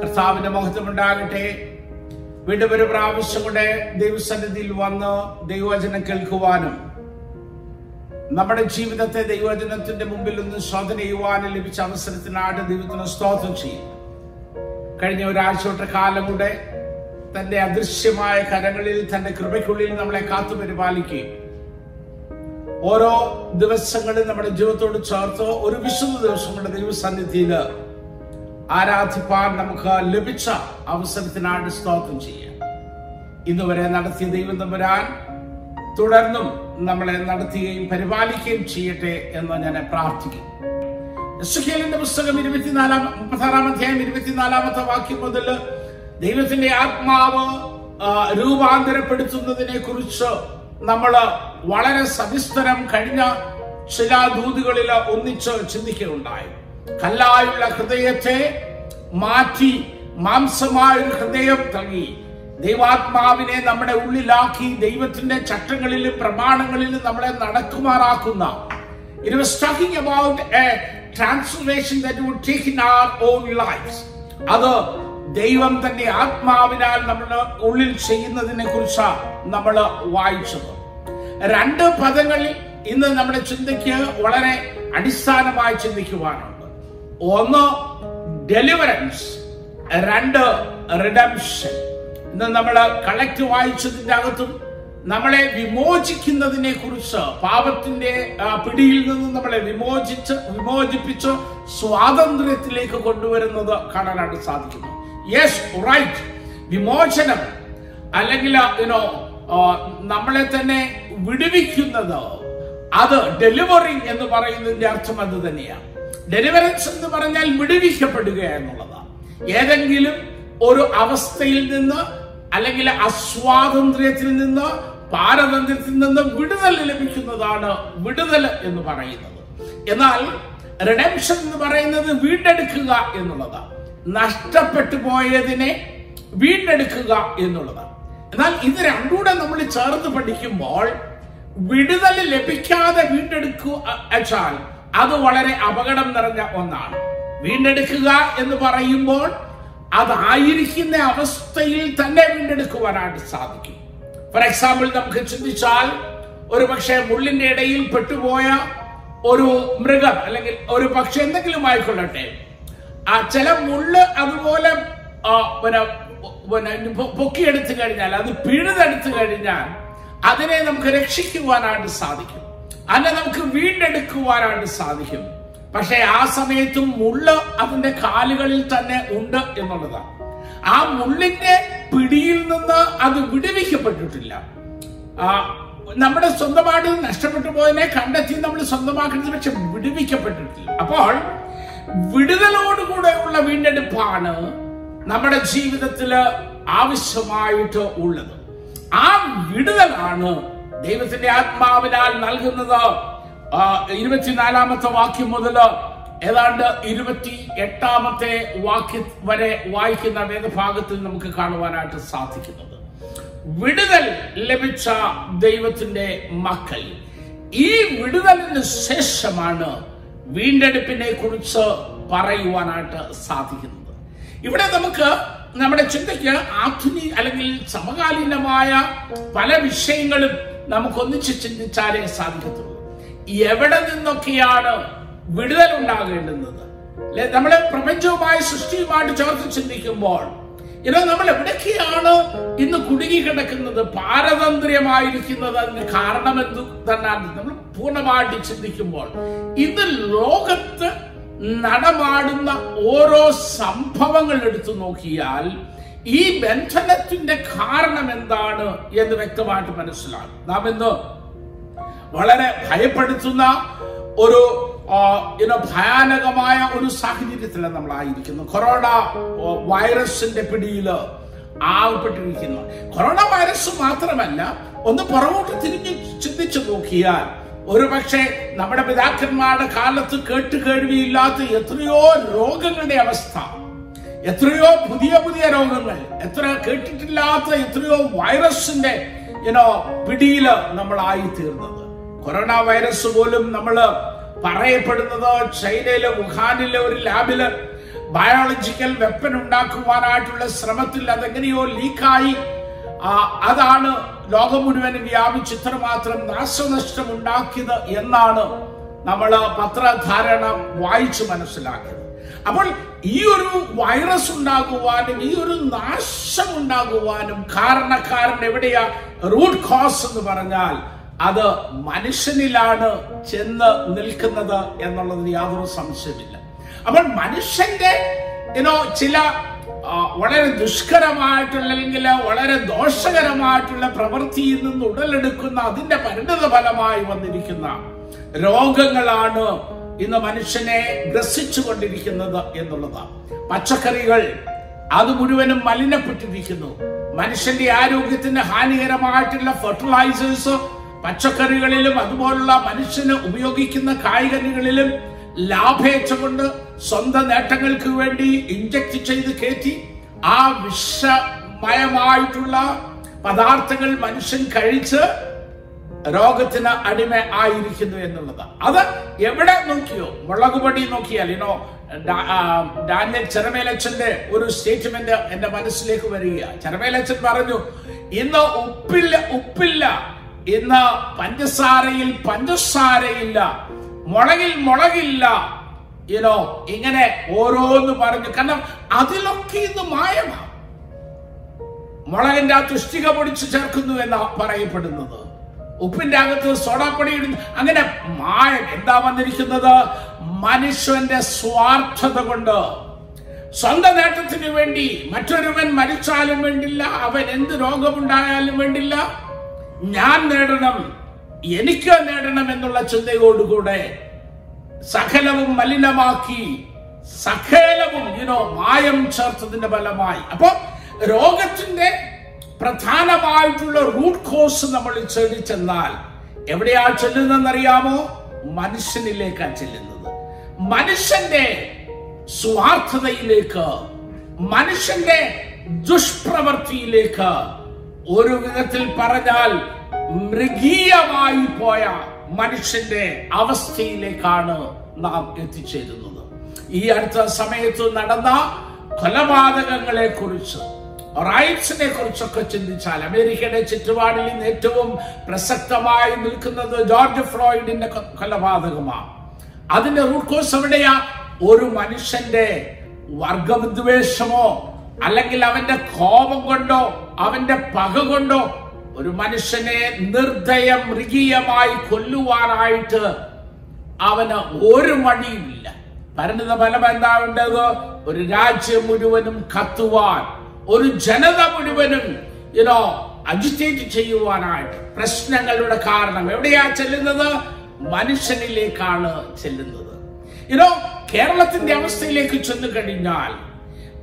കർത്താവിന്റെ മഹത്വമുണ്ടാകട്ടെ വീണ്ടും ഒരു പ്രാവശ്യം കൂടെ ദൈവസന്നിധിയിൽ വന്ന് ദൈവവചനം കേൾക്കുവാനും നമ്മുടെ ജീവിതത്തെ ദൈവവചനത്തിന്റെ മുമ്പിൽ നിന്ന് ശോധന ചെയ്യുവാനും ലഭിച്ച അവസരത്തിനായിട്ട് ദൈവത്തിന് സ്തോത്രം ചെയ്യും. കഴിഞ്ഞ ഒരാഴ്ച കാലം കൂടെ തന്റെ അദൃശ്യമായ കരങ്ങളിൽ തന്റെ കൃപയ്ക്കുള്ളിൽ നമ്മളെ കാത്തു പരിപാലിക്കുകയും ഓരോ ദിവസങ്ങളിൽ നമ്മുടെ ജീവിതത്തോട് ചേർത്തോ ഒരു വിശുദ്ധ ദിവസം കൊണ്ട് ദൈവസന്നിധിയിൽ ആരാധിപ്പാൻ നമുക്ക് ലഭിച്ച അവസരത്തിനാണ് സ്തോത്രം ചെയ്യാം. ഇന്ന് വരെ നടത്തിയ ദൈവം തമ്പുരാൻ തുടർന്നും നമ്മളെ നടത്തുകയും പരിപാലിക്കുകയും ചെയ്യട്ടെ എന്ന് ഞാൻ പ്രാർത്ഥിക്കും എസ്കേലിന്റെ പുസ്തകം ഇരുപത്തിനാലാം മുപ്പത്താറാം അധ്യായം ഇരുപത്തിനാലാമത്തെ വാക്യം മുതൽ ദൈവത്തിന്റെ ആത്മാവ് രൂപാന്തരപ്പെടുത്തുന്നതിനെ കുറിച്ച് നമ്മൾ വളരെ സവിസ്തരം കഴിഞ്ഞ ശിലാദൂതുകളിൽ ഒന്നിച്ച് ചിന്തിക്കുകയുണ്ടായി. കല്ലായുള്ള ഹൃദയത്തെ മാറ്റി മാംസമായ ഒരു ഹൃദയം തങ്ങി. ദൈവാത്മാവിനെ നമ്മുടെ ഉള്ളിലാക്കി ദൈവത്തിന്റെ ചട്ടങ്ങളിലും പ്രമാണങ്ങളിലും നമ്മളെ നടക്കുമാറാക്കുന്ന. About a transformation that take in our own lives. അത് ദൈവം തന്റെ ആത്മാവിനാൽ നമ്മുടെ ഉള്ളിൽ ചെയ്യുന്നതിനെ കുറിച്ചാണ് നമ്മൾ വായിച്ചത്. രണ്ട് പദങ്ങളിൽ ഇന്ന് നമ്മുടെ ചിന്തയ്ക്ക് വളരെ അടിസ്ഥാനമായി ചിന്തിക്കുവാനുണ്ട് ഒന്ന് ഡെലിവറൻസ് രണ്ട് റിഡംഷൻ ഇന്ന് നമ്മൾ കളക്ട് വായിച്ചതിന്റെ അകത്തും നമ്മളെ വിമോചിക്കുന്നതിനെ കുറിച്ച് പാപത്തിന്റെ പിടിയിൽ നിന്ന് നമ്മളെ വിമോചിച്ച് വിമോചിപ്പിച്ച് സ്വാതന്ത്ര്യത്തിലേക്ക് കൊണ്ടുവരുന്നത് കാണാനായിട്ട് സാധിക്കുന്നു. യെസ് റൈറ്റ് വിമോചനം അല്ലെങ്കിൽ യുനോ നമ്മളെ തന്നെ വിടുവിക്കുന്നത്. അത് ഡെലിവറിങ് എന്ന് പറയുന്നതിന്റെ അർത്ഥം അത് തന്നെയാണ്. ഡെലിവറൻസ് എന്ന് പറഞ്ഞാൽ വിടുവിക്കപ്പെടുക എന്നുള്ളതാണ്. ഏതെങ്കിലും ഒരു അവസ്ഥയിൽ നിന്ന് അല്ലെങ്കിൽ അസ്വാതന്ത്ര്യത്തിൽ നിന്ന് പാരതന്ത്ര്യത്തിൽ നിന്ന് വിടുതൽ ലഭിക്കുന്നതാണ് വിടുതൽ എന്ന് പറയുന്നത്. എന്നാൽ റിഡംഷൻ എന്ന് പറയുന്നത് വീണ്ടെടുക്കുക എന്നുള്ളതാണ്. നഷ്ടപ്പെട്ടു പോയതിനെ വീണ്ടെടുക്കുക എന്നുള്ളതാണ്. എന്നാൽ ഇത് രണ്ടുകൂടെ നമ്മൾ ചേർത്ത് പഠിക്കുമ്പോൾ വിടുതൽ ലഭിക്കാതെ വീണ്ടെടുക്കുക വെച്ചാൽ അത് വളരെ അപകടം നിറഞ്ഞ ഒന്നാണ്. വീണ്ടെടുക്കുക എന്ന് പറയുമ്പോൾ അതായിരിക്കുന്ന അവസ്ഥയിൽ തന്നെ വീണ്ടെടുക്കുവാനായിട്ട് സാധിക്കും. ഫോർ എക്സാമ്പിൾ നമുക്ക് ചിന്തിച്ചാൽ ഒരു പക്ഷേ മുള്ളിന്റെ ഇടയിൽ പെട്ടുപോയ ഒരു മൃഗം അല്ലെങ്കിൽ ഒരു പക്ഷെ എന്തെങ്കിലും ആയിക്കൊള്ളട്ടെ. ആ ചില മുള്ള് അതുപോലെ പൊക്കിയെടുത്തു കഴിഞ്ഞാൽ അത് പിഴുതെടുത്തു കഴിഞ്ഞാൽ അതിനെ നമുക്ക് രക്ഷിക്കുവാനായിട്ട് സാധിക്കും. അതിനെ നമുക്ക് വീണ്ടെടുക്കുവാനായിട്ട് സാധിക്കും. പക്ഷെ ആ സമയത്തും മുള്ള അതിന്റെ കാലുകളിൽ തന്നെ ഉണ്ട് എന്നുള്ളതാണ് ആ മുള്ളിന്റെ പിടിയിൽ നിന്ന് അത് വിടുവിക്കപ്പെട്ടിട്ടില്ല. നമ്മുടെ സ്വന്തമായിട്ട് നഷ്ടപ്പെട്ടു പോയതിനെ കണ്ടെത്തി നമ്മൾ സ്വന്തമാക്കുന്നത് പക്ഷെ വിടുവിക്കപ്പെട്ടിട്ടില്ല. അപ്പോൾ വിടുതലോടുകൂടെയുള്ള വീണ്ടെടുപ്പാണ് നമ്മുടെ ജീവിതത്തിൽ ആവശ്യമായിട്ട് ഉള്ളത്. ആ വിടുതലാണ് ദൈവത്തിന്റെ ആത്മാവിനാൽ നൽകുന്നത് ഇരുപത്തിനാലാമത്തെ വാക്യം മുതൽ ഏതാണ്ട് ഇരുപത്തി എട്ടാമത്തെ വാക്യ വരെ വായിക്കുന്ന വേദഭാഗത്തിൽ നമുക്ക് കാണുവാനായിട്ട് സാധിക്കുന്നത്. വിടുതൽ ലഭിച്ച ദൈവത്തിന്റെ മക്കൾ. ഈ വിടുതലിന് ശേഷമാണ് വീണ്ടെടുപ്പിനെ കുറിച്ച് പറയുവാനായിട്ട് സാധിക്കുന്നത്. ഇവിടെ നമുക്ക് നമ്മുടെ ചിന്തയ്ക്ക് ആധുനിക അല്ലെങ്കിൽ സമകാലീനമായ പല വിഷയങ്ങളും നമുക്ക് ഒന്നിച്ച് ചിന്തിച്ചാലേ സാധിക്കത്തുള്ളൂ. എവിടെ നിന്നൊക്കെയാണ് വിടുതൽ ഉണ്ടാകേണ്ടുന്നത്? അല്ലെ നമ്മളെ പ്രപഞ്ചവുമായി സൃഷ്ടിയുമായിട്ട് ചേർത്ത് ചിന്തിക്കുമ്പോൾ ഇതോ നമ്മൾ എവിടൊക്കെയാണ് ഇന്ന് കുടുങ്ങി കിടക്കുന്നത് പാരതന്ത്ര്യമായിരിക്കുന്നത് അതിന് കാരണമെന്തു തന്നെ നമ്മൾ പൂർണമായിട്ട് ചിന്തിക്കുമ്പോൾ ഇന്ന് ലോകത്ത് നടമാടുന്ന ഓരോ സംഭവങ്ങൾ എടുത്തു നോക്കിയാൽ ഈ ബന്ധനത്തിന്റെ കാരണം എന്താണ് എന്ന് വ്യക്തമായിട്ട് മനസ്സിലാകും. നാം ഇന്ന് വളരെ ഭയപ്പെടുത്തുന്ന ഒരു ഭയാനകമായ ഒരു സാഹചര്യത്തിലാണ് നമ്മളായിരിക്കുന്നു. കൊറോണ ഓ, വൈറസിന്റെ പിടിയിൽ ആകപ്പെട്ടിരിക്കുന്നു കൊറോണ വൈറസ് മാത്രമല്ല ഒന്ന് പുറകോട്ട് തിരിഞ്ഞ് ചിന്തിച്ചു നോക്കിയാൽ ഒരു പക്ഷേ നമ്മുടെ പിതാക്കന്മാരുടെ കാലത്ത് കേട്ട് കേൾവിയില്ലാത്ത എത്രയോ രോഗങ്ങളുടെ അവസ്ഥ എത്രയോ പുതിയ പുതിയ രോഗങ്ങൾ എത്ര കേട്ടിട്ടില്ലാത്ത എത്രയോ വൈറസിന്റെ ഇനോ പിടിയിൽ നമ്മളായി തീർന്നത് കൊറോണ വൈറസ് പോലും നമ്മൾ പറയപ്പെടുന്നത് ചൈനയിലെ വുഹാനിലെ ഒരു ലാബിൽ ബയോളജിക്കൽ വെപ്പൻ ഉണ്ടാക്കുവാനായിട്ടുള്ള ശ്രമത്തിൽ അതെങ്ങനെയോ ലീക്കായി. അതാണ് ലോകം മുഴുവൻ വ്യാപിച്ച് ഇത്രമാത്രം നാശനഷ്ടം ഉണ്ടാക്കിയത് എന്നാണ് നമ്മൾ പത്രധാരണ വായിച്ചു മനസ്സിലാക്കിയത് അപ്പോൾ ഈ ഒരു വൈറസ് ഉണ്ടാകുവാനും ഈ ഒരു നാശം ഉണ്ടാകുവാനും കാരണക്കാരൻ എവിടെയാ? റൂട്ട് കോസ് എന്ന് പറഞ്ഞാൽ അത് മനുഷ്യനിലാണ് ചെന്ന് നിൽക്കുന്നത് എന്നുള്ളതിന് യാതൊരു സംശയമില്ല അപ്പോൾ മനുഷ്യന്റെ ഇനോ ചില വളരെ ദുഷ്കരമായിട്ടുള്ള അല്ലെങ്കിൽ വളരെ ദോഷകരമായിട്ടുള്ള പ്രവൃത്തിയിൽ നിന്ന് ഉടലെടുക്കുന്ന അതിന്റെ പരിണിത ഫലമായി വന്നിരിക്കുന്ന രോഗങ്ങളാണ് ഇന്ന് മനുഷ്യനെ ഗ്രസിച്ചു കൊണ്ടിരിക്കുന്നത് എന്നുള്ളതാണ്. പച്ചക്കറികൾ അത് മുഴുവനും മലിനപ്പെട്ടിരിക്കുന്നു. മനുഷ്യന്റെ ആരോഗ്യത്തിന് ഹാനികരമായിട്ടുള്ള ഫെർട്ടിലൈസേഴ്സ് പച്ചക്കറികളിലും അതുപോലുള്ള മനുഷ്യന് ഉപയോഗിക്കുന്ന കായ്കനികളിലും ലാഭേച്ഛ കൊണ്ട് സ്വന്തം നേട്ടങ്ങൾക്ക് വേണ്ടി ഇഞ്ചക്ട് ചെയ്ത് കയറ്റി ആ വിഷമയമായിട്ടുള്ള പദാർത്ഥങ്ങൾ മനുഷ്യൻ കഴിച്ച് രോഗത്തിന് അടിമ ആയിരിക്കുന്നു എന്നുള്ളത്. അത് എവിടെ നോക്കിയോ? മുളക് പൊടി നോക്കിയാൽ ഇനോ ഡാനിയൽ ചെറമേലച്ചന്റെ ഒരു സ്റ്റേറ്റ്മെന്റ് എന്റെ മനസ്സിലേക്ക് വരിക. ചെറമേലച്ചൻ പറഞ്ഞു ഇന്ന് ഉപ്പില്ല ഉപ്പില്ല. ഇന്ന് പഞ്ചസാരയിൽ പഞ്ചസാരയില്ല. മുളകിൽ മുളകില്ല. ഇനോ ഇങ്ങനെ ഓരോന്ന് പറഞ്ഞു. കാരണം അതിലൊക്കെ ഇന്ന് മായമാണ്. മുളകിന്റെ ആ തുഷ്ടിക പൊടിച്ച് ചേർക്കുന്നു എന്ന് പറയപ്പെടുന്നത്. ഉപ്പിന്റെ അകത്ത് ഇടുന്നു അങ്ങനെ മായ എന്താ വന്നിരിക്കുന്നത്? മനുഷ്യന്റെ സ്വാർത്ഥത കൊണ്ട്. സ്വന്തം നേട്ടത്തിന് വേണ്ടി മറ്റൊരുവൻ മരിച്ചാലും വേണ്ടില്ല അവൻ എന്ത് രോഗമുണ്ടായാലും വേണ്ടില്ല. ഞാൻ നേടണം എനിക്ക് നേടണം എന്നുള്ള ചിന്തയോടുകൂടെ സകലവും മലിനമാക്കി സകലവും ഇനോ മായം ചേർത്തതിന്റെ ഫലമായി. അപ്പൊ രോഗത്തിന്റെ പ്രധാനമായിട്ടുള്ള റൂട്ട് കോസ് നമ്മൾ ചെടി ചെന്നാൽ എവിടെയാ ചെല്ലുന്നതെന്നറിയാമോ? മനുഷ്യനിലേക്കാണ് ചെല്ലുന്നത്. മനുഷ്യന്റെ സ്വാർത്ഥതയിലേക്ക് മനുഷ്യന്റെ ദുഷ്പ്രവൃത്തിയിലേക്ക് ഒരു വിധത്തിൽ പറഞ്ഞാൽ മൃഗീയമായി പോയ മനുഷ്യന്റെ അവസ്ഥയിലേക്കാണ് നാം എത്തിച്ചേരുന്നത്. ഈ അടുത്ത സമയത്ത് നടന്ന കൊലപാതകങ്ങളെ കുറിച്ച് റൈറ്റ്സിനെ കുറിച്ചൊക്കെ ചിന്തിച്ചാൽ അമേരിക്കയുടെ ചുറ്റുപാടിൽ ഇന്ന് ഏറ്റവും പ്രസക്തമായി നിൽക്കുന്നത് ജോർജ് ഫ്ലോയിഡിന്റെ കൊലപാതകമാണ്. അതിന്റെ റൂട്ട് കോസ് എവിടെയാ? ഒരു മനുഷ്യന്റെ വർഗവിദ്വേഷമോ അല്ലെങ്കിൽ അവന്റെ കോപം കൊണ്ടോ അവന്റെ പക കൊണ്ടോ ഒരു മനുഷ്യനെ നിർദ്ദയം മൃഗീയമായി കൊല്ലുവാനായിട്ട് അവന് ഒരു മടിയുമില്ല. പരിണിത ഫലം എന്താ വേണ്ടത്? ഒരു രാജ്യം മുഴുവനും കത്തുവാൻ. ഒരു ജനത മുഴുവനും യുനോ അജിറ്റേറ്റ് ചെയ്യുവാനായിട്ട് പ്രശ്നങ്ങളുടെ കാരണം എവിടെയാ ചെല്ലുന്നത്? മനുഷ്യനിലേക്കാണ് ചെല്ലുന്നത്. യുനോ കേരളത്തിന്റെ അവസ്ഥയിലേക്ക് ചെന്നു കഴിഞ്ഞാൽ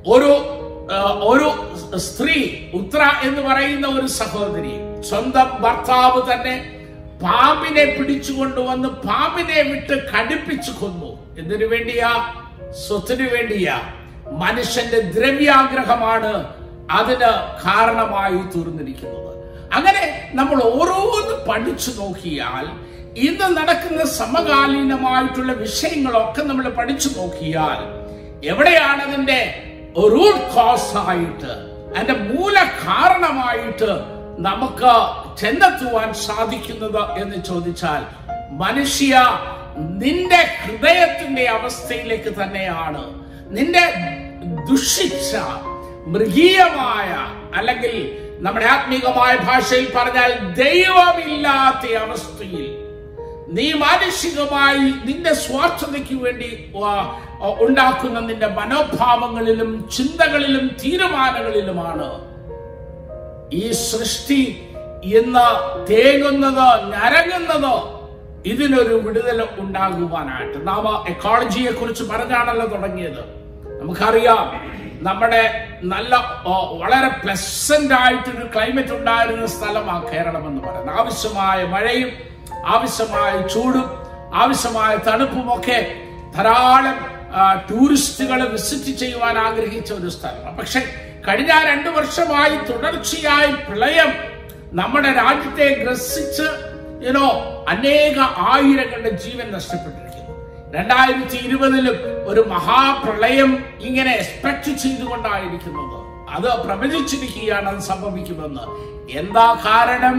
ഒരു ഒരു സ്ത്രീ ഉത്ര എന്ന് പറയുന്ന ഒരു സഹോദരി സ്വന്തം ഭർത്താവ് തന്നെ പാമ്പിനെ പിടിച്ചുകൊണ്ടുവന്ന് പാമ്പിനെ വിട്ട് കടിപ്പിച്ചു കൊന്നു. എന്തിനു വേണ്ടിയാ? സ്വത്തിനു വേണ്ടിയാ. മനുഷ്യന്റെ ദ്രവ്യാഗ്രഹമാണ് അതിന് കാരണമായി തീർന്നിരിക്കുന്നത്. അങ്ങനെ നമ്മൾ ഓരോന്ന് പഠിച്ചു നോക്കിയാൽ ഇന്ന് നടക്കുന്ന സമകാലീനമായിട്ടുള്ള വിഷയങ്ങളൊക്കെ നമ്മൾ പഠിച്ചു നോക്കിയാൽ എവിടെയാണ് അതിന്റെ റൂട്ട് കോസ് ആയിട്ട് അതിന്റെ മൂല കാരണമായിട്ട് നമുക്ക് ചെന്നെത്തുവാൻ സാധിക്കുന്നത് എന്ന് ചോദിച്ചാൽ മനുഷ്യ നിന്റെ ഹൃദയത്തിന്റെ അവസ്ഥയിലേക്ക് തന്നെയാണ്. നിന്റെ ദുഷിച്ച മൃഗീയമായ അല്ലെങ്കിൽ നമ്മുടെ ആത്മീകമായ ഭാഷയിൽ പറഞ്ഞാൽ ദൈവമില്ലാത്ത അവസ്ഥയിൽ നീ മാനുഷികമായി നിന്റെ സ്വാർത്ഥതയ്ക്ക് വേണ്ടി ഉണ്ടാക്കുന്ന നിന്റെ മനോഭാവങ്ങളിലും ചിന്തകളിലും തീരുമാനങ്ങളിലുമാണ് ഈ സൃഷ്ടി ഇന്ന് തേങ്ങുന്നത് ഞരങ്ങുന്നത് ഇതിനൊരു വിടുതൽ ഉണ്ടാകുവാനായിട്ട്. നാം എക്കോളജിയെ കുറിച്ച് പറഞ്ഞാണല്ലോ തുടങ്ങിയത്. നമുക്കറിയാം നമ്മുടെ നല്ല വളരെ പ്ലസന്റ് ആയിട്ടൊരു ക്ലൈമറ്റ് ഉണ്ടായിരുന്ന സ്ഥലമാണ് കേരളം എന്ന് പറയുന്നത്. ആവശ്യമായ മഴയും ആവശ്യമായ ചൂടും ആവശ്യമായ തണുപ്പുമൊക്കെ ധാരാളം ടൂറിസ്റ്റുകൾ വിസിറ്റ് ചെയ്യുവാൻ ആഗ്രഹിച്ച ഒരു സ്ഥലമാണ്. പക്ഷെ കഴിഞ്ഞ രണ്ടു വർഷമായി തുടർച്ചയായി പ്രളയം നമ്മുടെ രാജ്യത്തെ ഗ്രസിച്ച് ഇനോ അനേക ആയിരങ്ങളുടെ ജീവൻ നഷ്ടപ്പെട്ടിരിക്കുന്നു രണ്ടായിരത്തി ഇരുപതിലും ഒരു മഹാപ്രളയം ഇങ്ങനെ എക്സ്പെക്ട് ചെയ്തുകൊണ്ടായിരിക്കുന്നത്. അത് പ്രവചിച്ചിരിക്കുകയാണ് അത് സംഭവിക്കുമെന്ന്. എന്താ കാരണം?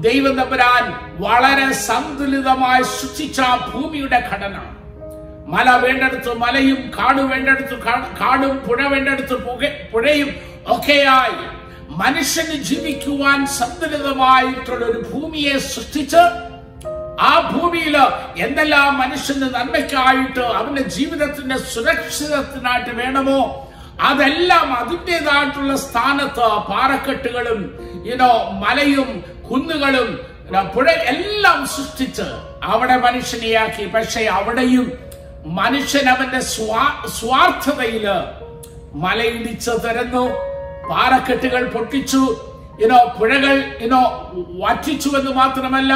ദൈവം തമ്പുരാൻ വളരെ സന്തുലിതമായി സൃഷ്ടിച്ച ഭൂമിയുടെ ഘടന. മല വേണ്ടടുത്ത് മലയും കാട് വേണ്ടടുത്ത് കാടും പുഴ വേണ്ടടുത്ത് പുഴയും ഒക്കെയായി മനുഷ്യന് ജീവിക്കുവാൻ സന്തുലിതമായിട്ടുള്ള ഒരു ഭൂമിയെ സൃഷ്ടിച്ച് ആ ഭൂമിയിൽ എന്തെല്ലാം മനുഷ്യന് നന്മയ്ക്കായിട്ട് അവന്റെ ജീവിതത്തിന്റെ സുരക്ഷിതത്തിനായിട്ട് വേണമോ അതെല്ലാം അതിന്റെതായിട്ടുള്ള സ്ഥാനത്ത് പാറക്കെട്ടുകളും ഇനോ മലയും കുന്നുകളും പുഴ എല്ലാം സൃഷ്ടിച്ച് അവിടെ മനുഷ്യനെയാക്കി. പക്ഷെ അവിടെയും മനുഷ്യൻ അവന്റെ സ്വാ സ്വാർത്ഥതയിൽ മലയിടിച്ച് തരുന്നു പാറക്കെട്ടുകൾ പൊട്ടിച്ചു ഇനോ പുഴകൾ ഇനോ വറ്റിച്ചു എന്ന് മാത്രമല്ല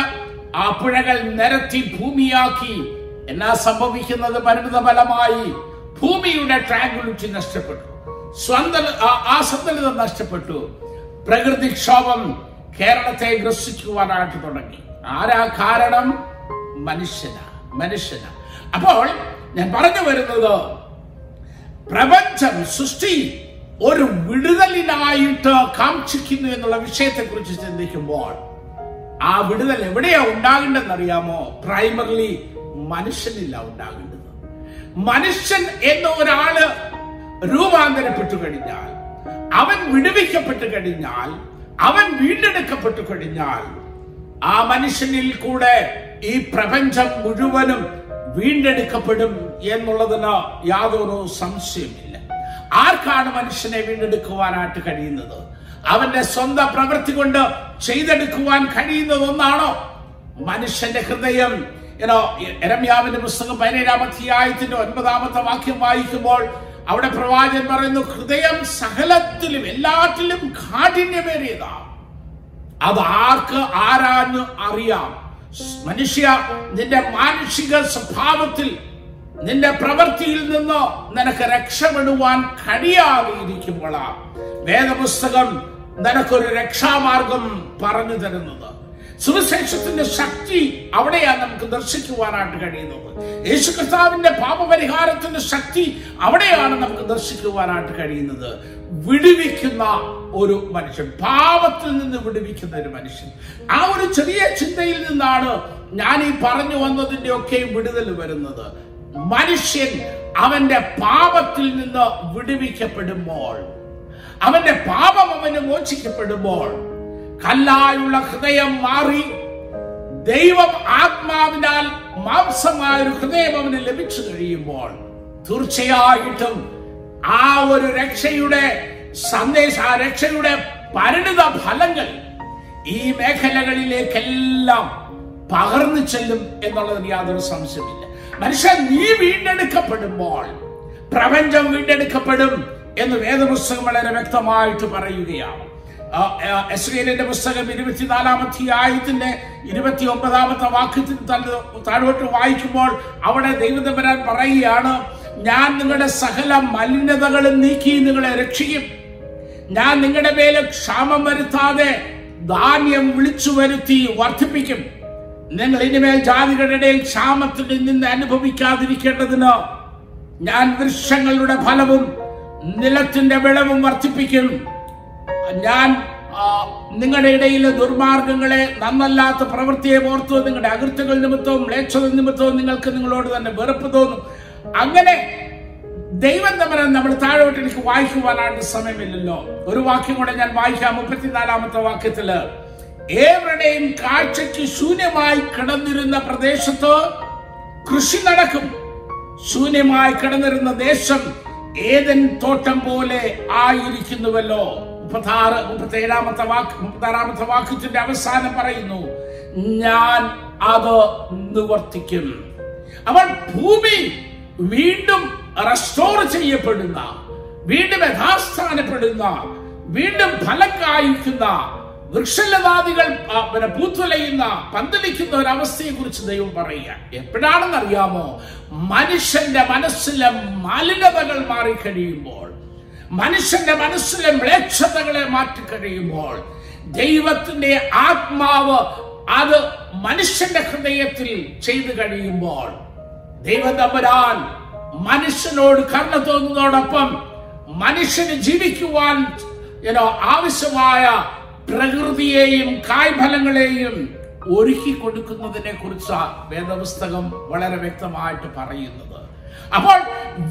ആ പുഴകൾ നിരത്തി ഭൂമിയാക്കി. എന്നാ സംഭവിക്കുന്നത്? പരിണിത ഫലമായി ഭൂമിയുടെ ട്രാങ്കുലിറ്റി നഷ്ടപ്പെട്ടു. സ്വന്തം ആ- ആ സന്തുലിതം നഷ്ടപ്പെട്ടു. പ്രകൃതിക്ഷോഭം കേരളത്തെ ഗ്രസിക്കുവാനായിട്ട് തുടങ്ങി. ആരാ കാരണം? മനുഷ്യന മനുഷ്യന. അപ്പോൾ ഞാൻ പറഞ്ഞു വരുന്നത് പ്രപഞ്ചം സൃഷ്ടി ഒരു വിടുതലിനായിട്ട് കാക്ഷിക്കുന്നു എന്നുള്ള വിഷയത്തെ കുറിച്ച് ചിന്തിക്കുമ്പോൾ ആ വിടുതൽ എവിടെയാ ഉണ്ടാകേണ്ടതെന്ന് അറിയാമോ പ്രൈമറിലി മനുഷ്യനില്ല ഉണ്ടാകേണ്ടത്. മനുഷ്യൻ എന്ന ഒരാൾ രൂപാന്തരപ്പെട്ടു കഴിഞ്ഞാൽ അവൻ വിടുവിക്കപ്പെട്ടു കഴിഞ്ഞാൽ അവൻ വീണ്ടെടുക്കപ്പെട്ടു കഴിഞ്ഞാൽ ആ മനുഷ്യനിൽ കൂടെ ഈ പ്രപഞ്ചം മുഴുവനും വീണ്ടെടുക്കപ്പെടും എന്നുള്ളതിന് യാതൊരു സംശയമില്ല ആർക്കാണ് മനുഷ്യനെ വീണ്ടെടുക്കുവാനായിട്ട് കഴിയുന്നത്? അവന്റെ സ്വന്തം പ്രവൃത്തി കൊണ്ട് ചെയ്തെടുക്കുവാൻ കഴിയുന്നത് ഒന്നാണോ? മനുഷ്യന്റെ ഹൃദയം. ഏനോ എരമ്യാവിന്റെ പുസ്തകം പതിനേഴാം അധ്യായത്തിന്റെ ഒൻപതാമത്തെ വാക്യം വായിക്കുമ്പോൾ അവിടെ പ്രവാചകൻ പറയുന്നു ഹൃദയം സകലത്തിലും എല്ലാറ്റിലും കാഠിന്യമേറിയതാ. അത് ആർക്ക് ആരാഞ്ഞ് അറിയാം. മനുഷ്യ നിന്റെ മാനുഷിക സ്വഭാവത്തിൽ നിന്റെ പ്രവൃത്തിയിൽ നിന്നോ നിനക്ക് രക്ഷപ്പെടുവാൻ കഴിയാതെ ഇരിക്കുമ്പോഴാണ് വേദപുസ്തകം നിനക്കൊരു രക്ഷാമാർഗം പറഞ്ഞു തരുന്നത്. സുവിശേഷത്തിന്റെ ശക്തി അവിടെയാണ് നമുക്ക് ദർശിക്കുവാനായിട്ട് കഴിയുന്നത്. യേശു കർത്താവിന്റെ പാപപരിഹാരത്തിന്റെ ശക്തി അവിടെയാണ് നമുക്ക് ദർശിക്കുവാനായിട്ട് കഴിയുന്നത്. വിടുവിക്കുന്ന ഒരു മനുഷ്യൻ പാപത്തിൽ നിന്ന് വിടുവിക്കുന്ന ഒരു മനുഷ്യൻ. ആ ഒരു ചെറിയ ചിന്തയിൽ നിന്നാണ് ഞാൻ ഈ പറഞ്ഞു വന്നതിന്റെ ഒക്കെ വിടുതൽ വരുന്നത്. മനുഷ്യൻ അവന്റെ പാപത്തിൽ നിന്ന് വിടുവിക്കപ്പെടുമ്പോൾ അവന്റെ പാപം അവന് മോചിക്കപ്പെടുമ്പോൾ കല്ലായുള്ള ഹൃദയം മാറി ദൈവം ആത്മാവിനാൽ മാംസമായ ഒരു ഹൃദയം അവന് ലഭിച്ചു കഴിയുമ്പോൾ തീർച്ചയായിട്ടും ആ ഒരു രക്ഷയുടെ സന്ദേശ ആ രക്ഷയുടെ പരിണിത ഫലങ്ങൾ ഈ മേഖലകളിലേക്കെല്ലാം പകർന്നു ചെല്ലും എന്നുള്ളതിന് യാതൊരു സംശയമില്ല മനുഷ്യൻ നീ വീണ്ടെടുക്കപ്പെടുമ്പോൾ പ്രപഞ്ചം വീണ്ടെടുക്കപ്പെടും എന്ന് വേദപുസ്തകം വളരെ വ്യക്തമായിട്ട് പറയുകയാണ്. ആ, പുസ്തകം ഇരുപത്തിനാലാം അധ്യായത്തിന്റെ ഇരുപത്തി ഒമ്പതാമത്തെ തന്നെ താഴോട്ട് വായിക്കുമ്പോൾ അവിടെ ദൈവദമ്പരാൻ പറയുകയാണ് ഞാൻ നിങ്ങളുടെ സകല മലിനതകളും നീക്കി നിങ്ങളെ രക്ഷിക്കും. ഞാൻ നിങ്ങളുടെ മേലെ ക്ഷാമം വരുത്താതെ ധാന്യം വിളിച്ചു വരുത്തി വർദ്ധിപ്പിക്കും. നിങ്ങൾ ഇനിമേൽ ജാതികളുടെ ഇടയിൽ ക്ഷാമത്തിൽ നിന്ന് അനുഭവിക്കാതിരിക്കേണ്ടതിന് ഞാൻ വൃക്ഷങ്ങളുടെ ഫലവും നിലത്തിന്റെ വിളവും വർദ്ധിപ്പിക്കും. ഞാൻ നിങ്ങളുടെ ഇടയിലെ ദുർമാർഗങ്ങളെ നന്നല്ലാത്ത പ്രവൃത്തിയെ ഓർത്ത് നിങ്ങളുടെ അകൃത്യങ്ങൾ നിമിത്തവും ലേക്ഷത നിമിത്തവും നിങ്ങൾക്ക് നിങ്ങളോട് തന്നെ വെറുപ്പ് തോന്നും. അങ്ങനെ ദൈവം തമ്മിൽ നമ്മൾ താഴോട്ട് എനിക്ക് വായിക്കുവാനായിട്ട് സമയമില്ലല്ലോ. ഒരു വാക്യം കൂടെ ഞാൻ വായിക്കാം മുപ്പത്തിനാലാമത്തെ വാക്യത്തിൽ. ഏവരുടെയും കാഴ്ചയ്ക്ക് ശൂന്യമായി കിടന്നിരുന്ന പ്രദേശത്ത് കൃഷി നടക്കും. ശൂന്യമായി കിടന്നിരുന്ന ദേശം ഏതൻ തോട്ടം പോലെ ആയിരിക്കുന്നുവല്ലോ. മുപ്പത്താറ് മുപ്പത്തേഴാമത്തെ വാക്ക് മുപ്പത്താറാമത്തെ വാക്യത്തിന്റെ അവസാനം പറയുന്നു ഞാൻ അത് നിവർത്തിക്കും. അവൻ ഭൂമി വീണ്ടും റെസ്റ്റോർ ചെയ്യപ്പെടുന്ന വീണ്ടും യഥാസ്ഥാനപ്പെടുന്ന വീണ്ടും ഫലം കായ്ക്കുന്ന വൃക്ഷലതാദികൾ പിന്നെ പൂത്തുലയുന്ന പന്തലിക്കുന്ന അവസ്ഥയെ കുറിച്ച് ദൈവം പറയുക. എപ്പോഴാണെന്ന് അറിയാമോ മനുഷ്യന്റെ മനസ്സിലെ മലിനതകൾ മാറിക്കഴിയുമ്പോൾ മനുഷ്യന്റെ മനസ്സിലെ മ്ലേച്ഛതകളെ മാറ്റിക്കഴിയുമ്പോൾ ദൈവത്തിന്റെ ആത്മാവ് അത് മനുഷ്യന്റെ ഹൃദയത്തിൽ ചെയ്തു കഴിയുമ്പോൾ ദൈവതമ്പരാൻ മനുഷ്യനോട് കരുണ തോന്നുന്നതോടൊപ്പം മനുഷ്യന് ജീവിക്കുവാൻ ആവശ്യമായ പ്രകൃതിയെയും കായ്ഫലങ്ങളെയും ഒരുക്കി കൊടുക്കുന്നതിനെ കുറിച്ച് വേദപുസ്തകം വളരെ വ്യക്തമായിട്ട് പറയുന്നത്. അപ്പോൾ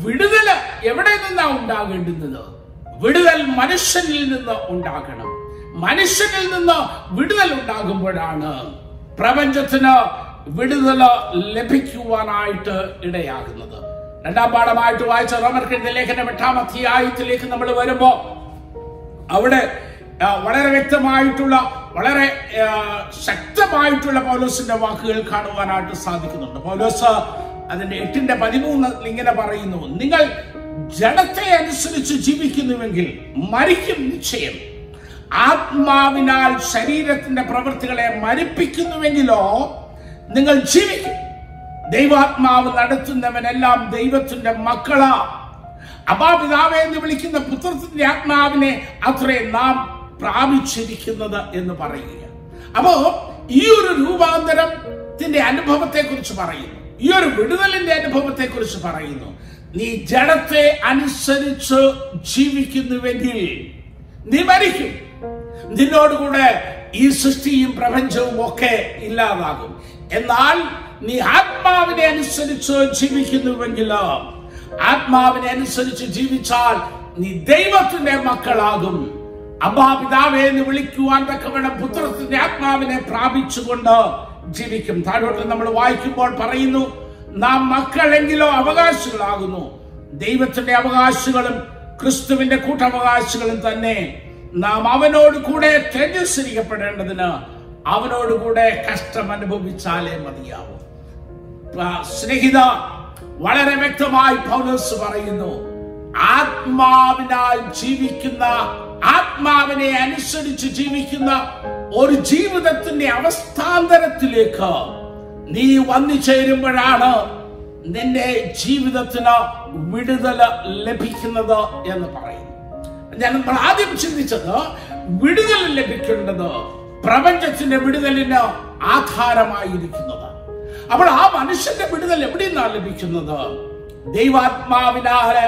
വിടുതൽ എവിടെ നിന്നാ ഉണ്ടാകേണ്ടുന്നത്? വിടുതൽ മനുഷ്യനിൽ നിന്ന് ഉണ്ടാകണം. മനുഷ്യനിൽ നിന്ന് വിടുതൽ ഉണ്ടാകുമ്പോഴാണ് പ്രപഞ്ചത്തിന് വിടുതൽ ലഭിക്കുവാനായിട്ട് ഇടയാകുന്നത്. രണ്ടാം പാഠമായിട്ട് വായിച്ച റോമർക്കെഴുതിയ ലേഖനം എട്ടാം അധ്യായത്തിലേക്ക് നമ്മൾ വരുമ്പോ അവിടെ വളരെ വ്യക്തമായിട്ടുള്ള വളരെ ശക്തമായിട്ടുള്ള പൗലോസിന്റെ വാക്കുകൾ കാണുവാനായിട്ട് സാധിക്കുന്നുണ്ട്. പൗലോസ് അതിന്റെ എട്ടിന്റെ പതിമൂന്ന് ഇങ്ങനെ പറയുന്നു നിങ്ങൾ ജഡത്തെ അനുസരിച്ച് ജീവിക്കുന്നുവെങ്കിൽ മരിക്കും നിശ്ചയം. ആത്മാവിനാൽ ശരീരത്തിന്റെ പ്രവൃത്തികളെ മരിപ്പിക്കുന്നുവെങ്കിലോ നിങ്ങൾ ജീവിക്കും. ദൈവാത്മാവ് നടത്തുന്നവനെല്ലാം ദൈവത്തിന്റെ മക്കളാ. അപാപിതാവെ എന്ന് വിളിക്കുന്ന പുത്രത്തിന്റെ ആത്മാവിനെ അത്രേ നാം പ്രാപിച്ചിരിക്കുന്നത് എന്ന് പറയുക. അപ്പോ ഈ ഒരു രൂപാന്തരത്തിന്റെ അനുഭവത്തെ കുറിച്ച് പറയുന്നു. ഈ ഒരു വിടുതലിന്റെ അനുഭവത്തെ കുറിച്ച് പറയുന്നു. നീ ജഡത്തെ അനുസരിച്ച് ജീവിക്കുന്നുവെങ്കിൽ നീ മരിക്കും. നിന്നോടുകൂടെ ഈ സൃഷ്ടിയും പ്രപഞ്ചവും ഒക്കെ ഇല്ലാതാകും. എന്നാൽ നീ ആത്മാവിനെ അനുസരിച്ച് ജീവിക്കുന്നുവെങ്കിൽ ആത്മാവിനെ അനുസരിച്ച് ജീവിച്ചാൽ നീ ദൈവത്തിന്റെ മക്കളാകും. അമ്മാപിതാവെ എന്ന് വിളിക്കുവാൻ തക്കവണ്ണം പുത്രത്തിന്റെ ആത്മാവിനെ പ്രാപിച്ചുകൊണ്ട് ജീവിക്കും. താഴോട്ട് നമ്മൾ വായിക്കുമ്പോൾ പറയുന്നു നാം മക്കളെങ്കിലോ അവകാശികളാകുന്നു. ദൈവത്തിന്റെ അവകാശികളും ക്രിസ്തുവിന്റെ കൂട്ടവകാശികളും തന്നെ നാം അവനോട് കൂടെ തേജസ്കരിക്കപ്പെടേണ്ടതിന് അവനോട് കൂടെ കഷ്ടം അനുഭവിച്ചാലേ മതിയാവും. സ്നേഹിത വളരെ വ്യക്തമായി പൗലോസ് പറയുന്നു ആത്മാവിനാൽ ജീവിക്കുന്ന ആത്മാവിനെ അനുസരിച്ച് ജീവിക്കുന്ന ഒരു ജീവിതത്തിന്റെ അവസ്ഥാന്തരത്തിലേക്ക് നീ വന്നു ചേരുമ്പോഴാണ് നിന്റെ ജീവിതത്തിന് വിടുതൽ ലഭിക്കുന്നത് എന്ന് പറയുന്നു ഞാൻ നമ്മൾ ആദ്യം ചിന്തിച്ചത് വിടുതൽ ലഭിക്കേണ്ടത് പ്രപഞ്ചത്തിന്റെ വിടുതലിന് ആധാരമായിരിക്കുന്നത് അപ്പോൾ ആ മനുഷ്യന്റെ വിടുതൽ എവിടെ നിന്നാണ് ലഭിക്കുന്നത്? ദൈവാത്മാവിനാലെ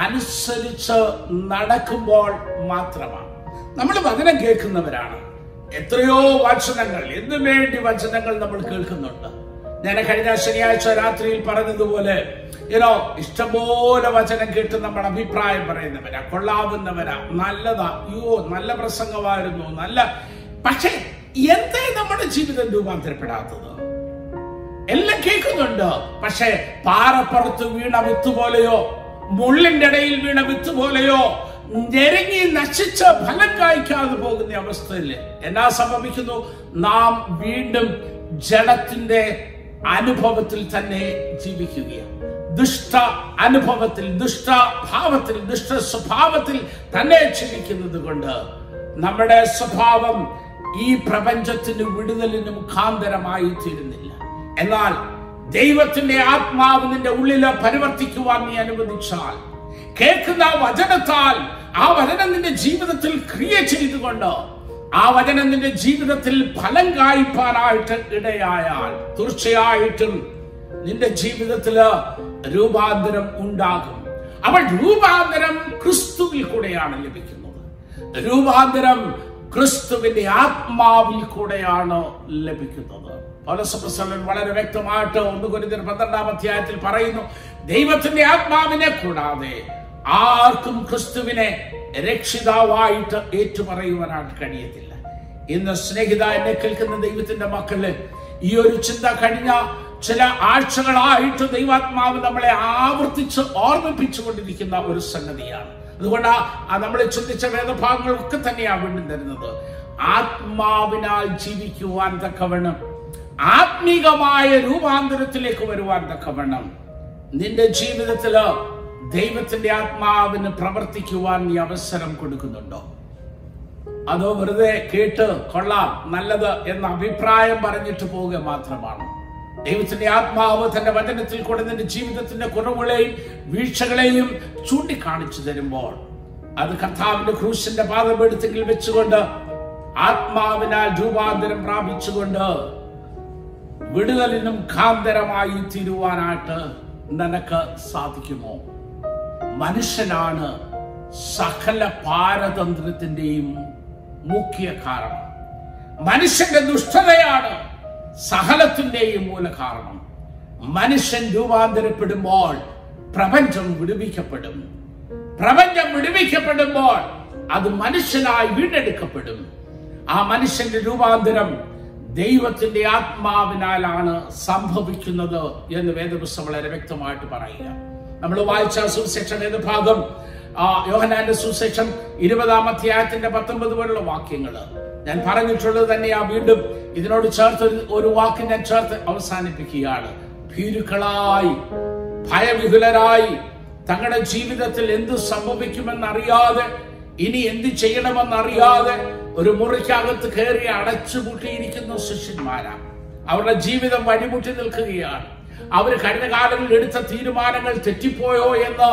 അനുസരിച്ച് നടക്കുമ്പോൾ മാത്രമാണ്. നമ്മൾ വചനം കേൾക്കുന്നവരാണ്. എത്രയോ വചനങ്ങൾ എന്നു വേണ്ടി വചനങ്ങൾ നമ്മൾ കേൾക്കുന്നുണ്ട്. ഞാൻ കഴിഞ്ഞ ശനിയാഴ്ച രാത്രിയിൽ പറഞ്ഞതുപോലെ ഏനോ ഇഷ്ടംപോലെ വചനം കേട്ട് നമ്മൾ അഭിപ്രായം പറയുന്നവരാ കൊള്ളാവുന്നവരാ നല്ലതാ അയ്യോ നല്ല പ്രസംഗമായിരുന്നു നല്ല. പക്ഷേ എന്തേ നമ്മുടെ ജീവിതം രൂപാന്തരപ്പെടാത്തത്? എല്ലാം കേൾക്കുന്നുണ്ട്. പക്ഷേ പാറപ്പുറത്ത് വീണ വിത്ത് പോലെയോ മുള്ളിന്റെ ഇടയിൽ വീണ വിത്ത് പോലെയോ ഞെരങ്ങി നശിച്ച് ഫലം കായ്ക്കാതെ പോകുന്ന അവസ്ഥയിൽ എന്നാ സംഭവിക്കുന്നു? നാം വീണ്ടും ജഡത്തിന്റെ അനുഭവത്തിൽ തന്നെ ജീവിക്കുകയാണ്. ദുഷ്ട അനുഭവത്തിൽ ദുഷ്ട ഭാവത്തിൽ ദുഷ്ട സ്വഭാവത്തിൽ തന്നെ ജീവിക്കുന്നത് കൊണ്ട് നമ്മുടെ സ്വഭാവം ഈ പ്രപഞ്ചത്തിന് വിടുതലിന് മുഖാന്തരമായി തീരുന്നില്ല. എന്നാൽ ദൈവത്തിന്റെ ആത്മാവ് നിന്റെ ഉള്ളിൽ പരിവർത്തിക്കുവാൻ നീ അനുവദിച്ചാൽ കേൾക്കുന്ന ആ വചനത്താൽ ആ വചനം നിന്റെ ജീവിതത്തിൽ ക്രിയ ചെയ്തുകൊണ്ട് ആ വചനം നിന്റെ ജീവിതത്തിൽ ഫലം കായ്പാനായിട്ട് ഇടയായാൽ തീർച്ചയായിട്ടും നിന്റെ ജീവിതത്തിൽ രൂപാന്തരം ഉണ്ടാകും. അവൾ രൂപാന്തരം ക്രിസ്തുവിൽ കൂടെയാണ് ലഭിക്കുന്നത്. രൂപാന്തരം ക്രിസ്തുവിന്റെ ആത്മാവിൽ കൂടെയാണ് ലഭിക്കുന്നത്. പൗലോസപ്പസ്തലൻ വളരെ വ്യക്തമായിട്ട് ഒന്ന് കുരുതിന് പന്ത്രണ്ടാം അധ്യായത്തിൽ പറയുന്നു ദൈവത്തിന്റെ ആത്മാവിനെ കൂടാതെ ആർക്കും ക്രിസ്തുവിനെ രക്ഷിതാവായിട്ട് ഏറ്റുപറയുവാനാൻ കഴിയത്തില്ല. ഇന്ന് സ്നേഹിത എന്നെ കേൾക്കുന്ന ദൈവത്തിന്റെ മക്കൾ ഈ ഒരു ചിന്ത കഴിഞ്ഞ ചില ആഴ്ചകളായിട്ട് ദൈവാത്മാവ് നമ്മളെ ആവർത്തിച്ച് ഓർമ്മിപ്പിച്ചു കൊണ്ടിരിക്കുന്ന ഒരു സംഗതിയാണ്. അതുകൊണ്ട് നമ്മൾ ചിന്തിച്ച വേദഭാഗങ്ങളൊക്കെ തന്നെയാണ് വീണ്ടും തരുന്നത്. ആത്മാവിനാൽ ജീവിക്കുവാൻ തക്കവണ്ണം ആത്മീകമായ രൂപാന്തരത്തിലേക്ക് വരുവാൻ തക്കവണ്ണം നിന്റെ ജീവിതത്തിൽ ദൈവത്തിന്റെ ആത്മാവിന് പ്രവർത്തിക്കുവാൻ നീ അവസരം കൊടുക്കുന്നുണ്ടോ? അതോ വെറുതെ കേട്ട് കൊള്ളാം നല്ലത് എന്ന അഭിപ്രായം പറഞ്ഞിട്ട് പോവുക മാത്രമാണ്. ദൈവത്തിന്റെ ആത്മാവ് തന്റെ വചനത്തിൽ കൂടെ നിന്റെ ജീവിതത്തിന്റെ കുറവുകളെയും വീഴ്ചകളെയും ചൂണ്ടിക്കാണിച്ചു തരുമ്പോൾ അത് കർത്താവിന്റെ ക്രൂശിന്റെ പാദമെടുത്തെങ്കിൽ വെച്ചുകൊണ്ട് ആത്മാവിനാൽ രൂപാന്തരം പ്രാപിച്ചുകൊണ്ട് വിടുതലിനും കാന്തരമായി തീരുവാനായിട്ട് നിനക്ക് സാധിക്കുമോ? മനുഷ്യനാണ് സകല പാരതന്ത്രത്തിന്റെയും മുഖ്യ കാരണം. മനുഷ്യന്റെ ദുഷ്ടതയാണ് സകലത്തിന്റെയും മൂല കാരണം. മനുഷ്യൻ രൂപാന്തരപ്പെടുമ്പോൾ പ്രപഞ്ചം വിടുവിക്കപ്പെടും. പ്രപഞ്ചം വിടുവിക്കപ്പെടുമ്പോൾ അത് മനുഷ്യനായി വീണ്ടെടുക്കപ്പെടും. ആ മനുഷ്യന്റെ രൂപാന്തരം ദൈവത്തിന്റെ ആത്മാവിനാലാണ് സംഭവിക്കുന്നത് എന്ന് വേദപുസ്തകം വളരെ വ്യക്തമായിട്ട് പറയുക. നമ്മൾ വായിച്ച സുവിശേഷം ഏത് ഭാഗം? ആ യോഹനാന്റെ സുവിശേഷം ഇരുപതാം അധ്യായത്തിന്റെ പത്തൊമ്പത് പോലുള്ള വാക്യങ്ങൾ. ഞാൻ പറഞ്ഞിട്ടുള്ളത് തന്നെയാ വീണ്ടും ഇതിനോട് ചേർത്ത് ഒരു വാക്ക് ഞാൻ ചേർത്ത് അവസാനിപ്പിക്കുകയാണ്. ഭീരുക്കളായി ഭയവിഹുലരായി തങ്ങളുടെ ജീവിതത്തിൽ എന്ത് സംഭവിക്കുമെന്നറിയാതെ ഇനി എന്ത് ചെയ്യണമെന്നറിയാതെ ഒരു മുറിക്കകത്ത് കയറി അടച്ചുപൂട്ടിയിരിക്കുന്ന ശിഷ്യന്മാരാണ് അവരുടെ ജീവിതം വഴിമുട്ടി നിൽക്കുകയാണ്. അവർ കഴിഞ്ഞ കാലങ്ങളിൽ എടുത്ത തീരുമാനങ്ങൾ തെറ്റിപ്പോയോ എന്ന്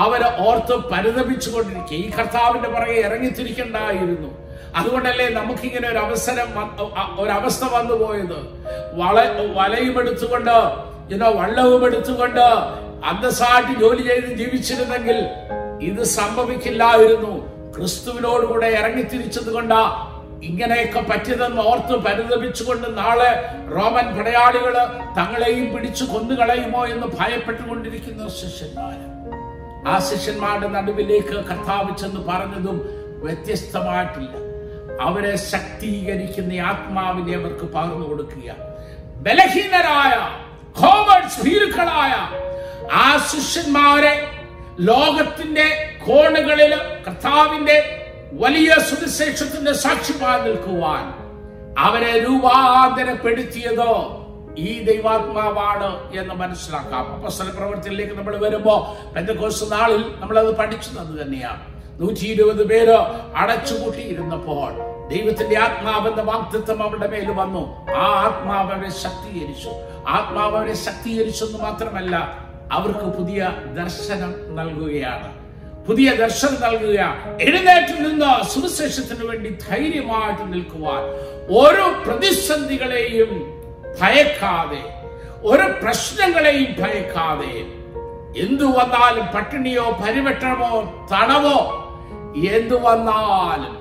അവരെ ഓർത്ത് പരിതപിച്ചുകൊണ്ടിരിക്കുക. ഈ കർത്താവിന്റെ പുറകെ ഇറങ്ങിത്തിരിക്കണ്ടായിരുന്നു. അതുകൊണ്ടല്ലേ നമുക്കിങ്ങനെ ഒരു അവസരം ഒരവസ്ഥ വന്നു പോയത് വള വലയും എടുത്തുകൊണ്ട് ഇനോ വള്ളവും എടുത്തുകൊണ്ട് അന്തസ്സായിട്ട് ജോലി ചെയ്ത് ജീവിച്ചിരുന്നെങ്കിൽ ഇത് സംഭവിക്കില്ലായിരുന്നു. ക്രിസ്തുവിനോടുകൂടെ ഇറങ്ങിത്തിരിച്ചത് കൊണ്ട് ഇങ്ങനെയൊക്കെ പറ്റിയതെന്ന് ഓർത്ത് പരിതപിച്ചുകൊണ്ട് നാളെ റോമൻ പടയാളികൾ തങ്ങളെയും പിടിച്ചു കൊന്നുകളയുമോ എന്ന് ഭയപ്പെട്ടുകൊണ്ടിരിക്കുന്ന ശിഷ്യന്മാര്. ആ ശിഷ്യന്മാരുടെ നടുവിലേക്ക് കർത്താവ് പറഞ്ഞതും വ്യത്യസ്തമായിട്ടില്ല. അവരെ ശക്തീകരിക്കുന്ന ആത്മാവിനെ അവർക്ക് പകർന്നു കൊടുക്കുക. ബലഹീനരായ ഭീരുക്കളായ ആ ശിഷ്യന്മാരെ ലോകത്തിന്റെ കോണുകളിൽ കർത്താവിന്റെ വലിയ സുവിശേഷത്തിന്റെ സാക്ഷ്യമായി നിൽക്കുവാൻ അവരെ രൂപാന്തരപ്പെടുത്തിയതോ ഈ ദൈവാത്മാവാണ് എന്ന് മനസ്സിലാക്കാം. അപ്പസ്തല പ്രവർത്തിയിലേക്ക് നമ്മൾ വരുമ്പോ പെന്തക്കോസ് നാളിൽ നമ്മൾ അത് പഠിച്ചത് തന്നെയാണ് നൂറ്റി ഇരുപത് പേര് അടച്ചുപൂട്ടിയിരുന്നപ്പോൾ ദൈവത്തിന്റെ ആത്മാവെന്ന വാക്തത്വം അവരുടെ മേൽ വന്നു. ആ ആത്മാവ് അവരെ ശക്തീകരിച്ചു. ആത്മാവ് അവരെ ശക്തീകരിച്ചു എന്ന് മാത്രമല്ല അവർക്ക് പുതിയ ദർശനം നൽകുകയാണ്. പുതിയ ദർശനം നൽകുക. എഴുന്നേറ്റ് നിന്ന് സുവിശേഷത്തിന് വേണ്ടി ധൈര്യമായിട്ട് നിൽക്കുവാൻ. ഓരോ പ്രതിസന്ധികളെയും ഭയക്കാതെ ഓരോ പ്രശ്നങ്ങളെയും ഭയക്കാതെ. എന്തു വന്നാലും പട്ടിണിയോ പരിവട്ടമോ തണവോ എന്തു വന്നാലും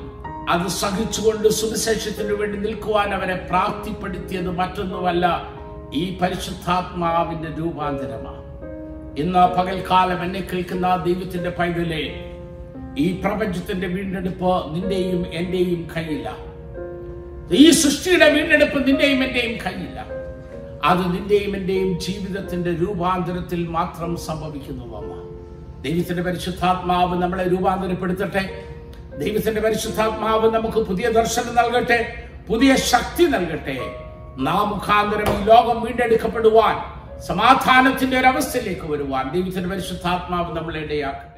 അത് സഹിച്ചുകൊണ്ട് സുവിശേഷത്തിന് വേണ്ടി നിൽക്കുവാൻ അവരെ പ്രാപ്തിപ്പെടുത്തിയത് മറ്റൊന്നുമല്ല ഈ പരിശുദ്ധാത്മാവിന്റെ രൂപാന്തരമാണ്. ഇന്ന് പകൽക്കാലം എന്നെ കേൾക്കുന്ന ദൈവത്തിന്റെ പൈതലെ ഈ പ്രപഞ്ചത്തിന്റെ വീണ്ടെടുപ്പ് നിന്റെയും എന്റെയും കയ്യില്ല. ഈ സൃഷ്ടിയുടെ വീണ്ടെടുപ്പ് നിന്റെയും എന്റെയും കയ്യില്ല. അത് നിന്റെയും എന്റെയും ജീവിതത്തിന്റെ രൂപാന്തരത്തിൽ മാത്രം സംഭവിക്കുന്നതാണ് ദൈവത്തിന്റെ പരിശുദ്ധാത്മാവ് നമ്മളെ രൂപാന്തരപ്പെടുത്തട്ടെ. ദൈവത്തിന്റെ പരിശുദ്ധാത്മാവ് നമുക്ക് പുതിയ ദർശനം നൽകട്ടെ പുതിയ ശക്തി നൽകട്ടെ. നാം മുഖാന്തരം ഈ ലോകം വീണ്ടെടുക്കപ്പെടുവാൻ സമാധാനത്തിന്റെ ഒരവസ്ഥയിലേക്ക് വരുവാൻ ദൈവത്തിന്റെ പരിശുദ്ധാത്മാവ് നമ്മളെ ഇടയാക്കും.